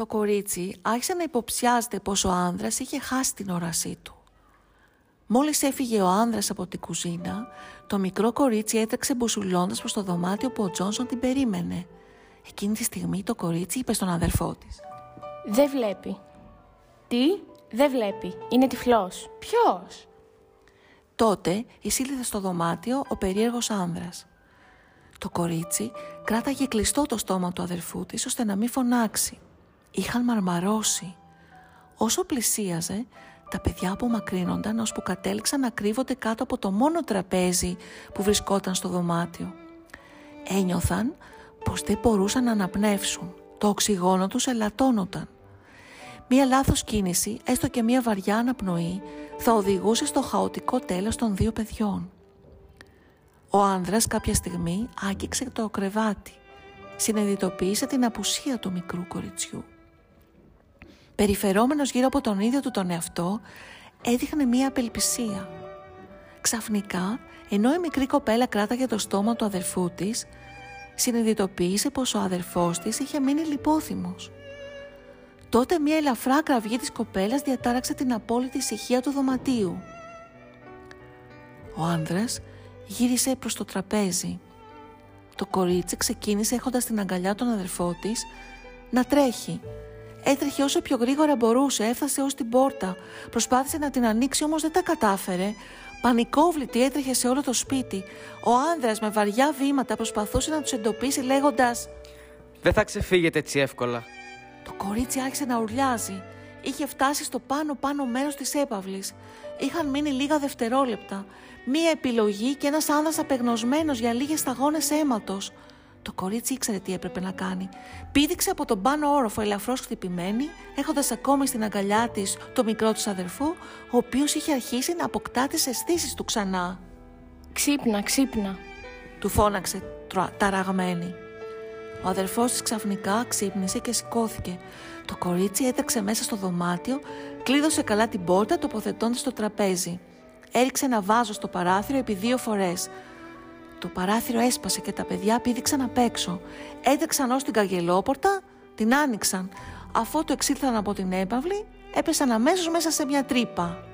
Το κορίτσι άρχισε να υποψιάζεται πως ο άνδρας είχε χάσει την όρασή του. Μόλις έφυγε ο άνδρας από την κουζίνα, το μικρό κορίτσι έτρεξε μπουσουλώντας προς το δωμάτιο που ο Τζόνσον την περίμενε. Εκείνη τη στιγμή το κορίτσι είπε στον αδερφό της. Δεν βλέπει. Τι; Δεν βλέπει. Είναι τυφλός. Ποιος; Τότε εισήλθε στο δωμάτιο ο περίεργος άνδρας. Το κορίτσι κράταγε κλειστό το στόμα του αδερφού της ώστε να μην φωνάξει. Είχαν μαρμαρώσει. Όσο πλησίαζε, τα παιδιά απομακρύνονταν ώσπου κατέληξαν να κρύβονται κάτω από το μόνο τραπέζι που βρισκόταν στο δωμάτιο. Ένιωθαν πως δεν μπορούσαν να αναπνεύσουν. Το οξυγόνο τους ελαττώνονταν. Μία λάθος κίνηση, έστω και μία βαριά αναπνοή, θα οδηγούσε στο χαοτικό τέλος των δύο παιδιών. Ο άνδρας κάποια στιγμή άγγιξε το κρεβάτι. Συνειδητοποίησε την απουσία του μικρού κοριτσιού. Περιφερόμενος γύρω από τον ίδιο του τον εαυτό, έδειχνε μία απελπισία. Ξαφνικά, ενώ η μικρή κοπέλα κράταγε το στόμα του αδερφού της, συνειδητοποίησε πως ο αδερφός της είχε μείνει λιπόθυμος. Τότε μια ελαφρά κραυγή της κοπέλας διατάραξε την απόλυτη ησυχία του δωματίου. Ο άνδρας γύρισε προς το τραπέζι. Το κορίτσι ξεκίνησε έχοντας την αγκαλιά τον αδερφό της να τρέχει. Έτρεχε όσο πιο γρήγορα μπορούσε, έφτασε ως την πόρτα. Προσπάθησε να την ανοίξει όμως δεν τα κατάφερε. Πανικόβλητη έτρεχε σε όλο το σπίτι. Ο άνδρας με βαριά βήματα προσπαθούσε να τους εντοπίσει λέγοντας «Δεν θα ξεφύγετε έτσι εύκολα». Το κορίτσι άρχισε να ουρλιάζει. Είχε φτάσει στο πάνω-πάνω μέρος της έπαυλης. Είχαν μείνει λίγα δευτερόλεπτα. Μία επιλογή και ένας άνδρας απεγνωσμένος για λίγες σταγόνες αίματος. Το κορίτσι ήξερε τι έπρεπε να κάνει. Πήδηξε από τον πάνω όροφο ελαφρώς χτυπημένη, έχοντας ακόμη στην αγκαλιά της το μικρό του αδερφό, ο οποίος είχε αρχίσει να αποκτά τις αισθήσεις του ξανά. Ξύπνα, ξύπνα. Του φώναξε ταραγμένη. Ο αδερφός της ξαφνικά ξύπνησε και σηκώθηκε. Το κορίτσι έτρεξε μέσα στο δωμάτιο, κλείδωσε καλά την πόρτα τοποθετώντας το τραπέζι. Έριξε ένα βάζο στο παράθυρο επί δύο φορές. Το παράθυρο έσπασε και τα παιδιά πήδηξαν απ' έξω. Έτρεξαν ως την καγελόπορτα, την άνοιξαν. Αφού το εξήλθαν από την έπαυλη, έπεσαν αμέσως μέσα σε μια τρύπα.